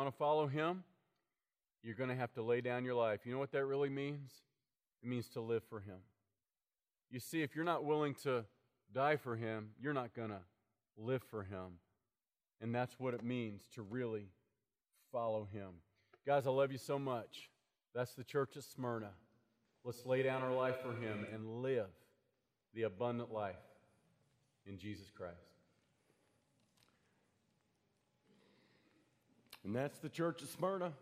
want to follow him, you're going to have to lay down your life. You know what that really means? It means to live for him. You see, if you're not willing to die for him, you're not going to live for him. And that's what it means to really follow him. Guys, I love you so much. That's the church at Smyrna. Let's lay down our life for him and live the abundant life in Jesus Christ. And that's the church of Smyrna.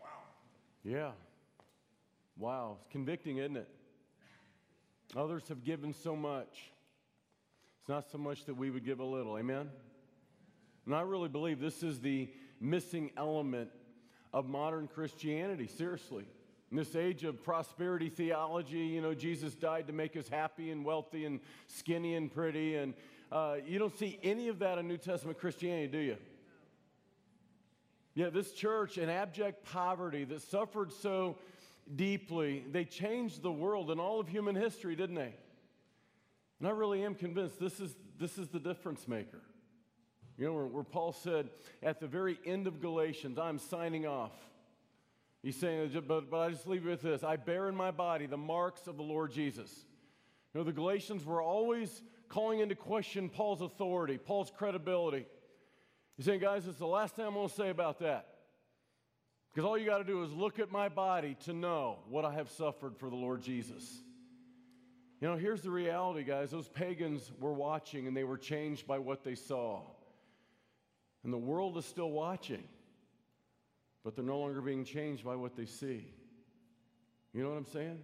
Wow. Yeah. Wow. It's convicting, isn't it? Others have given so much. It's not so much that we would give a little. Amen? And I really believe this is the missing element of modern Christianity, seriously. In this age of prosperity theology, you know, Jesus died to make us happy and wealthy and skinny and pretty. And uh, you don't see any of that in New Testament Christianity, do you? Yeah, this church in abject poverty that suffered so deeply, they changed the world and all of human history, didn't they? And I really am convinced this is, this is the difference maker. You know, where, where Paul said at the very end of Galatians, I'm signing off. He's saying, but, but I just leave you with this I bear in my body the marks of the Lord Jesus. You know, the Galatians were always calling into question Paul's authority, Paul's credibility. He's saying, guys, it's the last thing I'm going to say about that. Because all you got to do is look at my body to know what I have suffered for the Lord Jesus. You know, here's the reality, guys. Those pagans were watching and they were changed by what they saw. And the world is still watching, but they're no longer being changed by what they see. You know what I'm saying?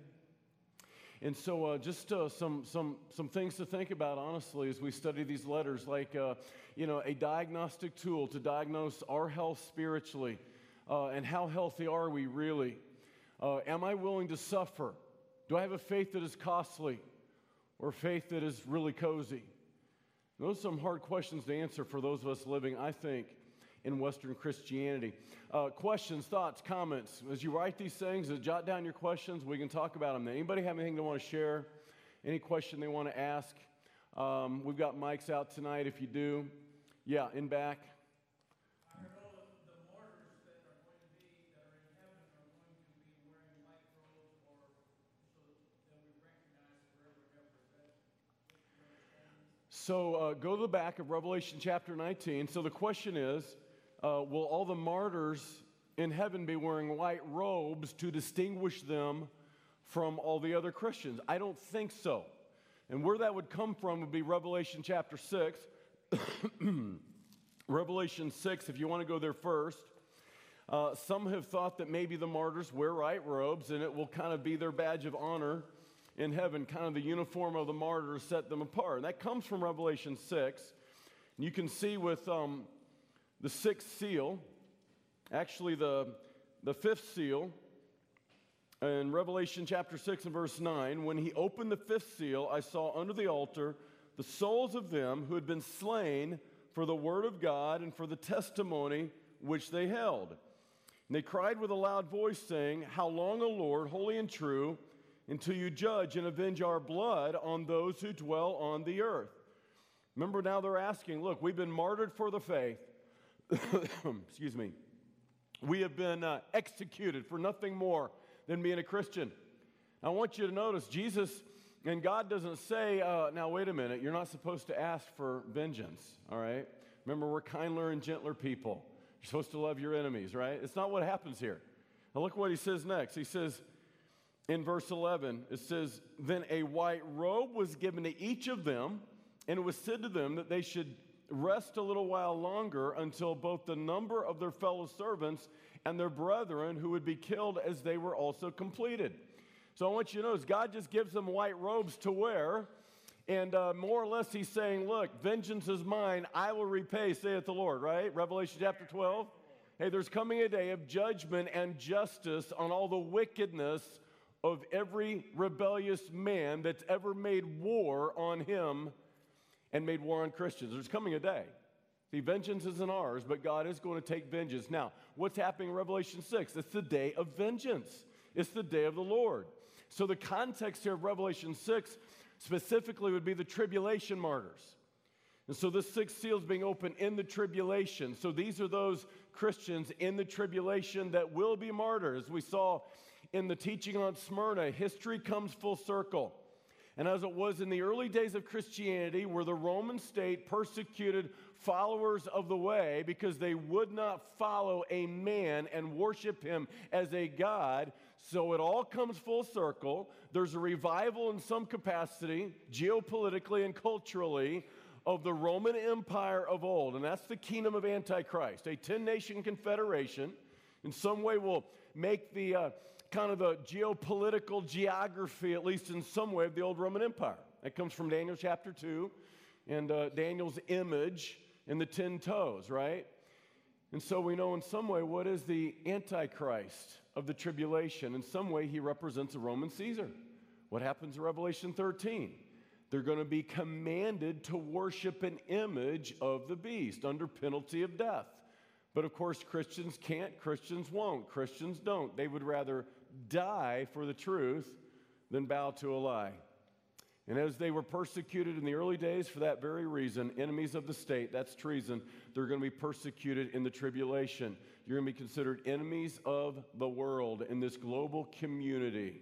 And so, uh, just uh, some, some, some things to think about, honestly, as we study these letters, like, uh, you know, a diagnostic tool to diagnose our health spiritually uh, and how healthy are we really? Uh, am I willing to suffer? Do I have a faith that is costly or faith that is really cozy? Those are some hard questions to answer for those of us living, I think, in Western Christianity. Uh, questions, thoughts, comments. As you write these things, jot down your questions. We can talk about them. Anybody have anything they want to share? Any question they want to ask? Um, we've got mics out tonight if you do. Yeah, in back. So uh, go to the back of Revelation chapter 19. So the question is uh, Will all the martyrs in heaven be wearing white robes to distinguish them from all the other Christians? I don't think so. And where that would come from would be Revelation chapter 6. Revelation 6, if you want to go there first. Uh, some have thought that maybe the martyrs wear white robes and it will kind of be their badge of honor in heaven, kind of the uniform of the martyrs set them apart. And that comes from Revelation 6. And you can see with um, the sixth seal, actually the, the fifth seal, in Revelation chapter 6 and verse 9, when he opened the fifth seal, I saw under the altar the souls of them who had been slain for the word of God and for the testimony which they held. And they cried with a loud voice, saying, How long, O Lord, holy and true, until you judge and avenge our blood on those who dwell on the earth. Remember, now they're asking, look, we've been martyred for the faith. Excuse me. We have been uh, executed for nothing more than being a Christian. I want you to notice Jesus and God doesn't say, uh, now wait a minute, you're not supposed to ask for vengeance, all right? Remember, we're kinder and gentler people. You're supposed to love your enemies, right? It's not what happens here. Now look what he says next. He says, in verse 11, it says, Then a white robe was given to each of them, and it was said to them that they should rest a little while longer until both the number of their fellow servants and their brethren who would be killed as they were also completed. So I want you to notice God just gives them white robes to wear. And uh, more or less, he's saying, Look, vengeance is mine. I will repay, saith the Lord, right? Revelation chapter 12. Hey, there's coming a day of judgment and justice on all the wickedness of every rebellious man that's ever made war on him and made war on Christians. There's coming a day. See, vengeance isn't ours, but God is going to take vengeance. Now, what's happening in Revelation 6? It's the day of vengeance, it's the day of the Lord. So, the context here of Revelation 6 specifically would be the tribulation martyrs. And so the sixth seal is being opened in the tribulation. So these are those Christians in the tribulation that will be martyrs. We saw in the teaching on Smyrna, history comes full circle. And as it was in the early days of Christianity, where the Roman state persecuted followers of the way because they would not follow a man and worship him as a God, so it all comes full circle. There's a revival in some capacity, geopolitically and culturally, of the Roman Empire of old. And that's the kingdom of Antichrist, a 10 nation confederation. In some way, will make the uh, kind of the geopolitical geography, at least in some way, of the old Roman Empire. That comes from Daniel chapter 2 and uh, Daniel's image in the 10 toes, right? And so we know in some way what is the Antichrist of the tribulation. In some way, he represents a Roman Caesar. What happens in Revelation 13? They're going to be commanded to worship an image of the beast under penalty of death. But of course, Christians can't, Christians won't, Christians don't. They would rather die for the truth than bow to a lie. And as they were persecuted in the early days for that very reason, enemies of the state, that's treason, they're going to be persecuted in the tribulation. You're going to be considered enemies of the world in this global community,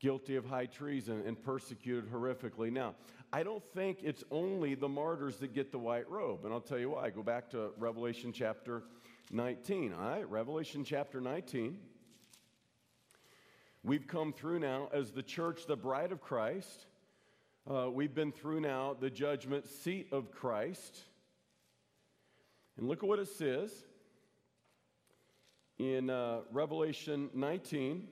guilty of high treason and persecuted horrifically. Now, I don't think it's only the martyrs that get the white robe, and I'll tell you why. Go back to Revelation chapter 19. All right, Revelation chapter 19. We've come through now as the church, the bride of Christ. Uh, we've been through now the judgment seat of Christ. And look at what it says in uh, Revelation 19. It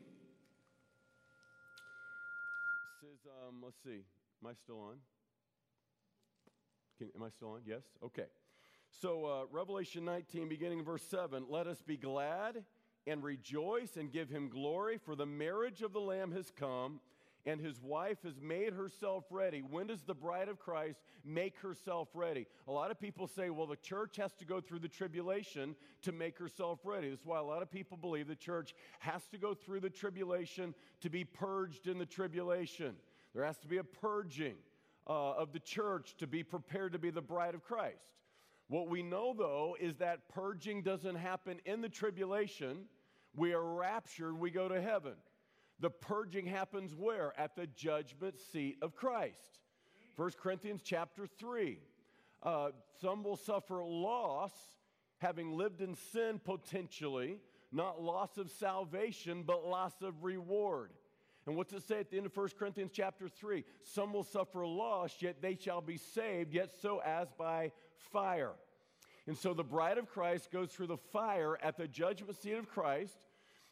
says, um, let's see, am I still on? Can, am I still on? Yes? Okay. So, uh, Revelation 19, beginning verse 7 let us be glad and rejoice and give him glory, for the marriage of the Lamb has come, and his wife has made herself ready. When does the bride of Christ make herself ready? A lot of people say, well, the church has to go through the tribulation to make herself ready. That's why a lot of people believe the church has to go through the tribulation to be purged in the tribulation. There has to be a purging uh, of the church to be prepared to be the bride of Christ. What we know, though, is that purging doesn't happen in the tribulation we are raptured, we go to heaven. The purging happens where? At the judgment seat of Christ. 1 Corinthians chapter 3. Uh, some will suffer loss, having lived in sin potentially, not loss of salvation, but loss of reward. And what's it say at the end of 1 Corinthians chapter 3? Some will suffer loss, yet they shall be saved, yet so as by fire. And so the bride of Christ goes through the fire at the judgment seat of Christ,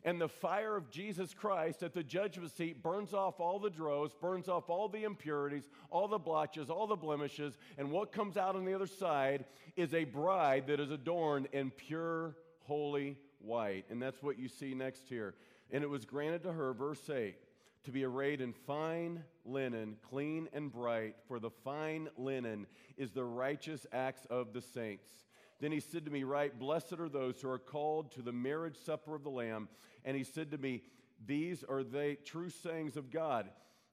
and the fire of Jesus Christ at the judgment seat burns off all the dross, burns off all the impurities, all the blotches, all the blemishes. And what comes out on the other side is a bride that is adorned in pure, holy white. And that's what you see next here. And it was granted to her, verse 8, to be arrayed in fine linen, clean and bright, for the fine linen is the righteous acts of the saints. Then he said to me, Right, blessed are those who are called to the marriage supper of the Lamb. And he said to me, These are the true sayings of God.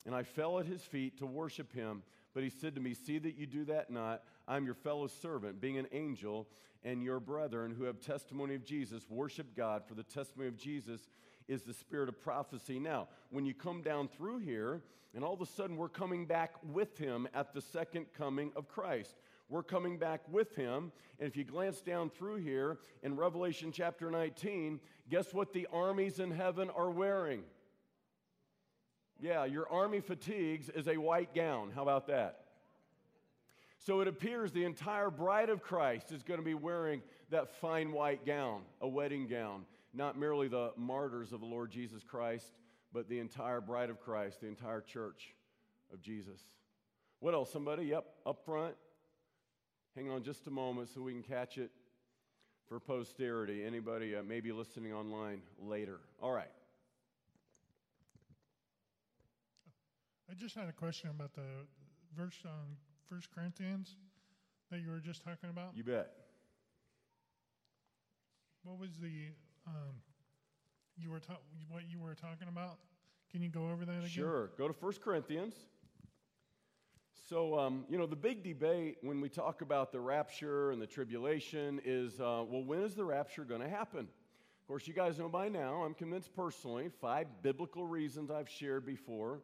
And I fell at his feet to worship him. But he said to me, See that you do that not. I'm your fellow servant, being an angel, and your brethren who have testimony of Jesus. Worship God, for the testimony of Jesus is the spirit of prophecy. Now, when you come down through here, and all of a sudden we're coming back with him at the second coming of Christ. We're coming back with him. And if you glance down through here in Revelation chapter 19, guess what the armies in heaven are wearing? Yeah, your army fatigues is a white gown. How about that? So it appears the entire bride of Christ is going to be wearing that fine white gown, a wedding gown. Not merely the martyrs of the Lord Jesus Christ, but the entire bride of Christ, the entire church of Jesus. What else? Somebody? Yep, up front. Hang on just a moment so we can catch it for posterity. Anybody uh, maybe listening online later? All right. I just had a question about the verse on First Corinthians that you were just talking about. You bet. What was the um, you were ta- what you were talking about? Can you go over that again? Sure. Go to 1 Corinthians. So, um, you know, the big debate when we talk about the rapture and the tribulation is uh, well, when is the rapture going to happen? Of course, you guys know by now, I'm convinced personally, five biblical reasons I've shared before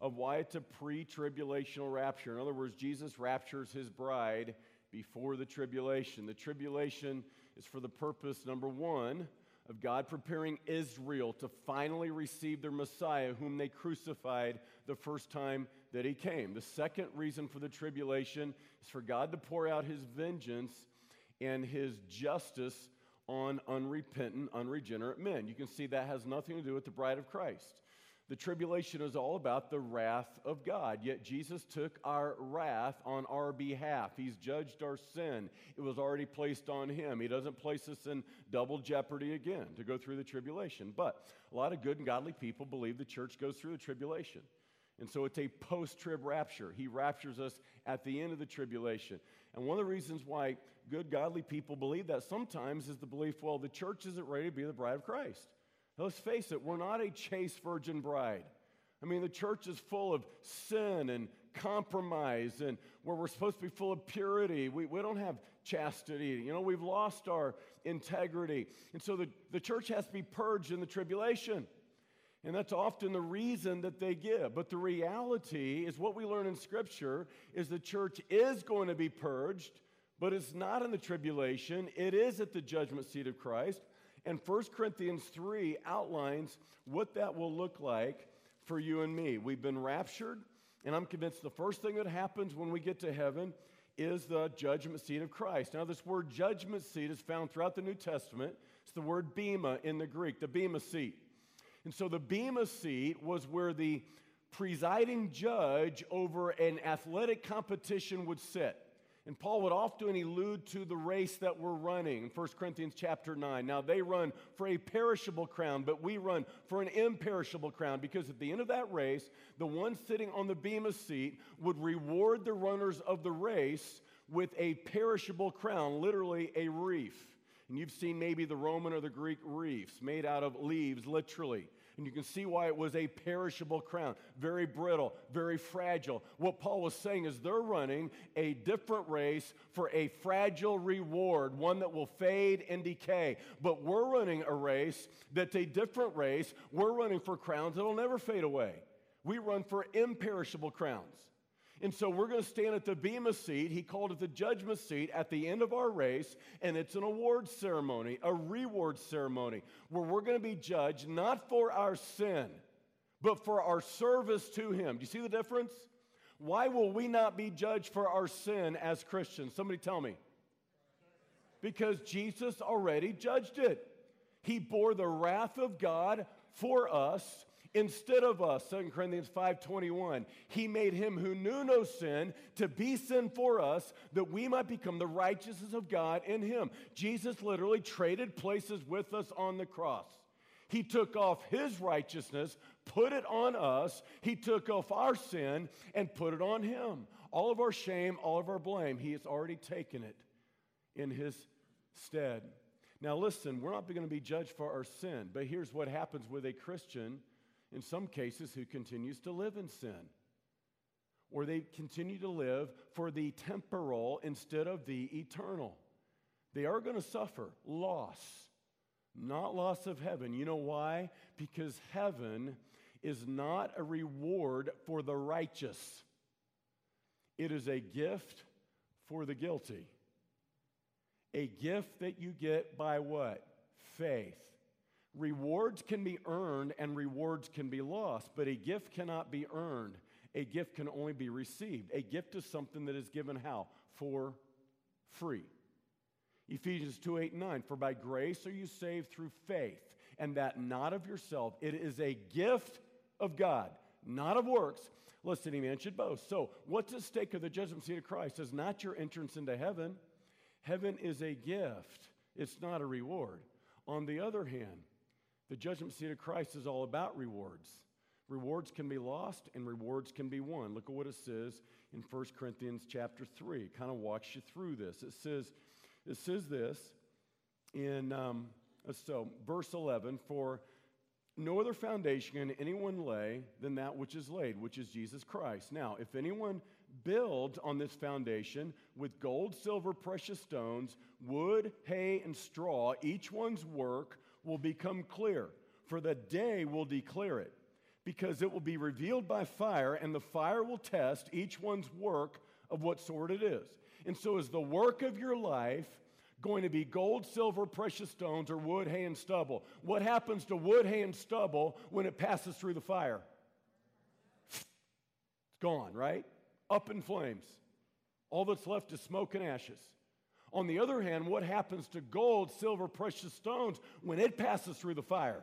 of why it's a pre tribulational rapture. In other words, Jesus raptures his bride before the tribulation. The tribulation is for the purpose, number one, of God preparing Israel to finally receive their Messiah, whom they crucified the first time that he came. The second reason for the tribulation is for God to pour out his vengeance and his justice on unrepentant, unregenerate men. You can see that has nothing to do with the bride of Christ. The tribulation is all about the wrath of God. Yet Jesus took our wrath on our behalf. He's judged our sin. It was already placed on him. He doesn't place us in double jeopardy again to go through the tribulation. But a lot of good and godly people believe the church goes through the tribulation. And so it's a post trib rapture. He raptures us at the end of the tribulation. And one of the reasons why good, godly people believe that sometimes is the belief well, the church isn't ready to be the bride of Christ. Let's face it, we're not a chaste virgin bride. I mean, the church is full of sin and compromise, and where we're supposed to be full of purity. We, we don't have chastity. You know, we've lost our integrity. And so the, the church has to be purged in the tribulation. And that's often the reason that they give. But the reality is what we learn in Scripture is the church is going to be purged, but it's not in the tribulation. It is at the judgment seat of Christ. And 1 Corinthians 3 outlines what that will look like for you and me. We've been raptured, and I'm convinced the first thing that happens when we get to heaven is the judgment seat of Christ. Now, this word judgment seat is found throughout the New Testament. It's the word bema in the Greek, the bema seat. And so the bema seat was where the presiding judge over an athletic competition would sit. And Paul would often allude to the race that we're running in 1 Corinthians chapter 9. Now, they run for a perishable crown, but we run for an imperishable crown because at the end of that race, the one sitting on the bema seat would reward the runners of the race with a perishable crown, literally a wreath. And you've seen maybe the Roman or the Greek wreaths made out of leaves, literally. And you can see why it was a perishable crown, very brittle, very fragile. What Paul was saying is they're running a different race for a fragile reward, one that will fade and decay. But we're running a race that's a different race. We're running for crowns that'll never fade away. We run for imperishable crowns. And so we're going to stand at the Bema seat. He called it the judgment seat at the end of our race, and it's an award ceremony, a reward ceremony, where we're going to be judged not for our sin, but for our service to Him. Do you see the difference? Why will we not be judged for our sin as Christians? Somebody tell me. Because Jesus already judged it. He bore the wrath of God for us instead of us 2 corinthians 5.21 he made him who knew no sin to be sin for us that we might become the righteousness of god in him. Jesus literally traded places with us on the cross. He took off his righteousness put it on us. He took off our sin and put it on him. All of our shame all of our blame he has already taken it in his stead. Now listen we're not going to be judged for our sin but here's what happens with a christian in some cases, who continues to live in sin. Or they continue to live for the temporal instead of the eternal. They are going to suffer loss, not loss of heaven. You know why? Because heaven is not a reward for the righteous, it is a gift for the guilty. A gift that you get by what? Faith. Rewards can be earned and rewards can be lost, but a gift cannot be earned. A gift can only be received. A gift is something that is given how? For free. Ephesians 2 8 and 9. For by grace are you saved through faith, and that not of yourself. It is a gift of God, not of works, lest any man should boast. So, what's at stake of the judgment seat of Christ is not your entrance into heaven. Heaven is a gift, it's not a reward. On the other hand, the judgment seat of Christ is all about rewards. Rewards can be lost and rewards can be won. Look at what it says in 1 Corinthians chapter 3. It kind of walks you through this. It says, it says this in um, so verse 11, for no other foundation can anyone lay than that which is laid, which is Jesus Christ. Now, if anyone builds on this foundation with gold, silver, precious stones, wood, hay, and straw. Each one's work will become clear, for the day will declare it, because it will be revealed by fire, and the fire will test each one's work of what sort it is. And so, is the work of your life going to be gold, silver, precious stones, or wood, hay, and stubble? What happens to wood, hay, and stubble when it passes through the fire? It's gone, right? Up in flames. All that's left is smoke and ashes. On the other hand, what happens to gold, silver, precious stones when it passes through the fire?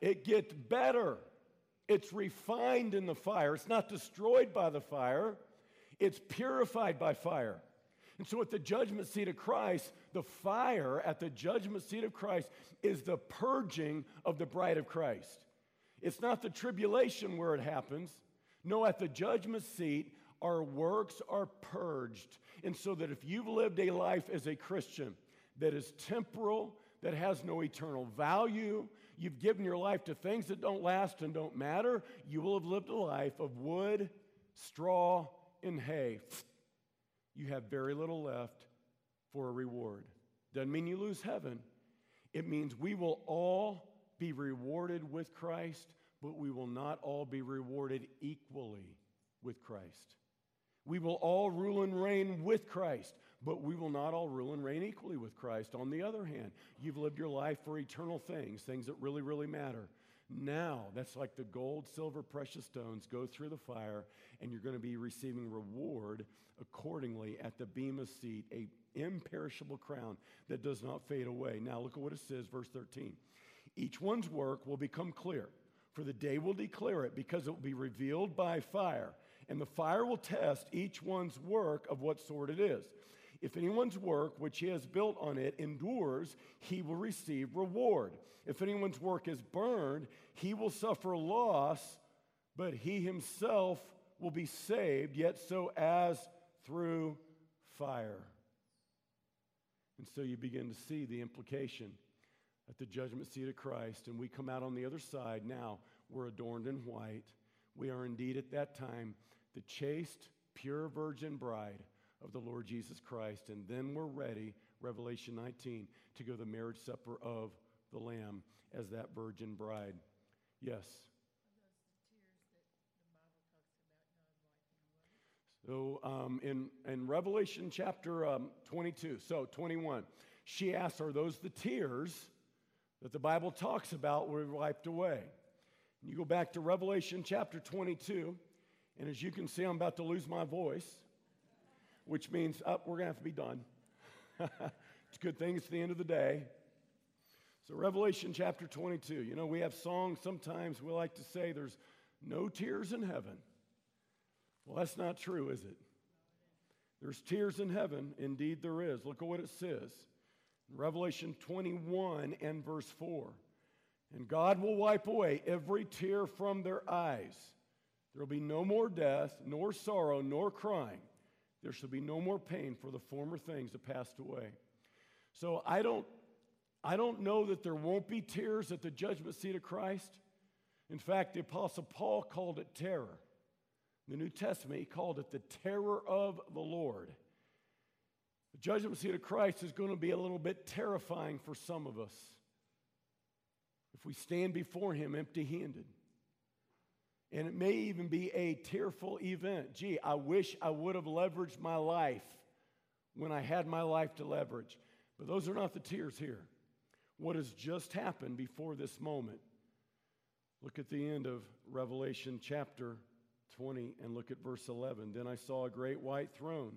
It gets better. It's refined in the fire. It's not destroyed by the fire, it's purified by fire. And so, at the judgment seat of Christ, the fire at the judgment seat of Christ is the purging of the bride of Christ. It's not the tribulation where it happens. No, at the judgment seat, our works are purged. And so that if you've lived a life as a Christian that is temporal, that has no eternal value, you've given your life to things that don't last and don't matter, you will have lived a life of wood, straw, and hay you have very little left for a reward. Doesn't mean you lose heaven. It means we will all be rewarded with Christ, but we will not all be rewarded equally with Christ. We will all rule and reign with Christ, but we will not all rule and reign equally with Christ. On the other hand, you've lived your life for eternal things, things that really, really matter. Now, that's like the gold, silver, precious stones go through the fire, and you're going to be receiving reward accordingly at the Bema seat, a imperishable crown that does not fade away. Now, look at what it says, verse 13. Each one's work will become clear, for the day will declare it, because it will be revealed by fire, and the fire will test each one's work of what sort it is. If anyone's work which he has built on it endures, he will receive reward. If anyone's work is burned, he will suffer loss, but he himself will be saved, yet so as through fire. And so you begin to see the implication at the judgment seat of Christ, and we come out on the other side. Now we're adorned in white. We are indeed at that time the chaste, pure virgin bride of the Lord Jesus Christ. And then we're ready, Revelation 19, to go to the marriage supper of the Lamb as that virgin bride. Yes. So um, in, in Revelation chapter um, 22, so 21, she asks, Are those the tears that the Bible talks about were wiped away? And you go back to Revelation chapter 22, and as you can see, I'm about to lose my voice, which means oh, we're going to have to be done. it's a good thing it's the end of the day. So, Revelation chapter 22, you know, we have songs sometimes we like to say there's no tears in heaven. Well, that's not true, is it? There's tears in heaven. Indeed, there is. Look at what it says Revelation 21 and verse 4. And God will wipe away every tear from their eyes. There will be no more death, nor sorrow, nor crying. There shall be no more pain, for the former things have passed away. So I don't, I don't know that there won't be tears at the judgment seat of Christ. In fact, the Apostle Paul called it terror the New Testament, he called it the terror of the Lord. The judgment seat of Christ is going to be a little bit terrifying for some of us if we stand before him empty handed. And it may even be a tearful event. Gee, I wish I would have leveraged my life when I had my life to leverage. But those are not the tears here. What has just happened before this moment? Look at the end of Revelation chapter 20 and look at verse 11. Then I saw a great white throne,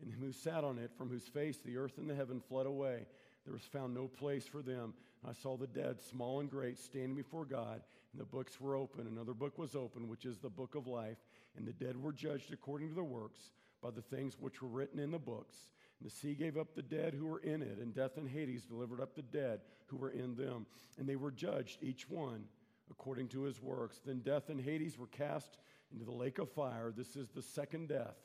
and him who sat on it, from whose face the earth and the heaven fled away. There was found no place for them. I saw the dead, small and great, standing before God, and the books were open. Another book was open, which is the book of life, and the dead were judged according to their works by the things which were written in the books. And the sea gave up the dead who were in it, and death and Hades delivered up the dead who were in them. And they were judged, each one according to his works. Then death and Hades were cast into the lake of fire. This is the second death.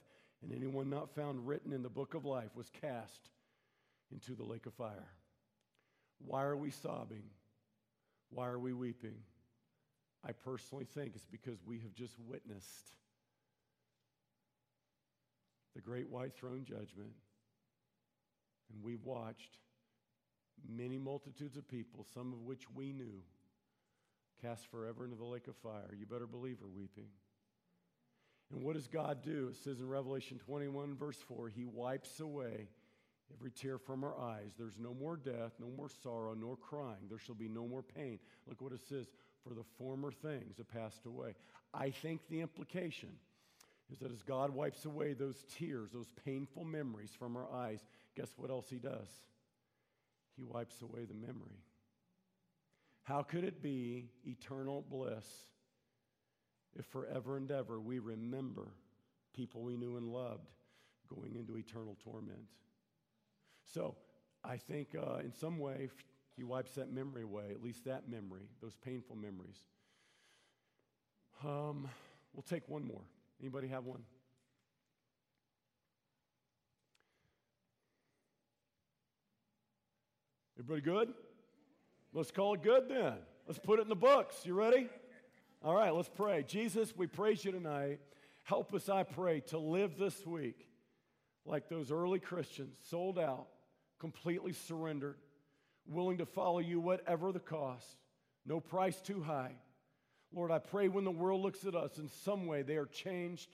And anyone not found written in the book of life was cast into the lake of fire. Why are we sobbing? Why are we weeping? I personally think it's because we have just witnessed the great white throne judgment. And we've watched many multitudes of people, some of which we knew, cast forever into the lake of fire. You better believe we're weeping. And what does God do? It says in Revelation 21, verse 4, He wipes away every tear from our eyes. There's no more death, no more sorrow, nor crying. There shall be no more pain. Look what it says for the former things have passed away. I think the implication is that as God wipes away those tears, those painful memories from our eyes, guess what else He does? He wipes away the memory. How could it be eternal bliss if forever and ever we remember people we knew and loved going into eternal torment? So I think uh, in some way he wipes that memory away, at least that memory, those painful memories. Um, we'll take one more. Anybody have one? Everybody good? Let's call it good then. Let's put it in the books. You ready? All right, let's pray. Jesus, we praise you tonight. Help us, I pray, to live this week like those early Christians, sold out, completely surrendered, willing to follow you whatever the cost, no price too high. Lord, I pray when the world looks at us, in some way they are changed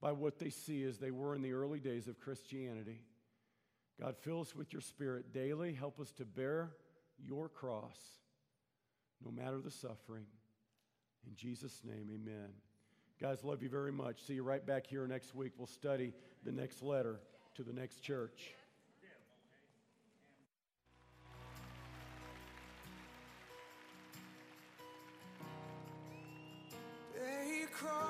by what they see as they were in the early days of Christianity. God, fill us with your spirit daily. Help us to bear your cross, no matter the suffering. In Jesus' name, amen. Guys, love you very much. See you right back here next week. We'll study the next letter to the next church. Cry.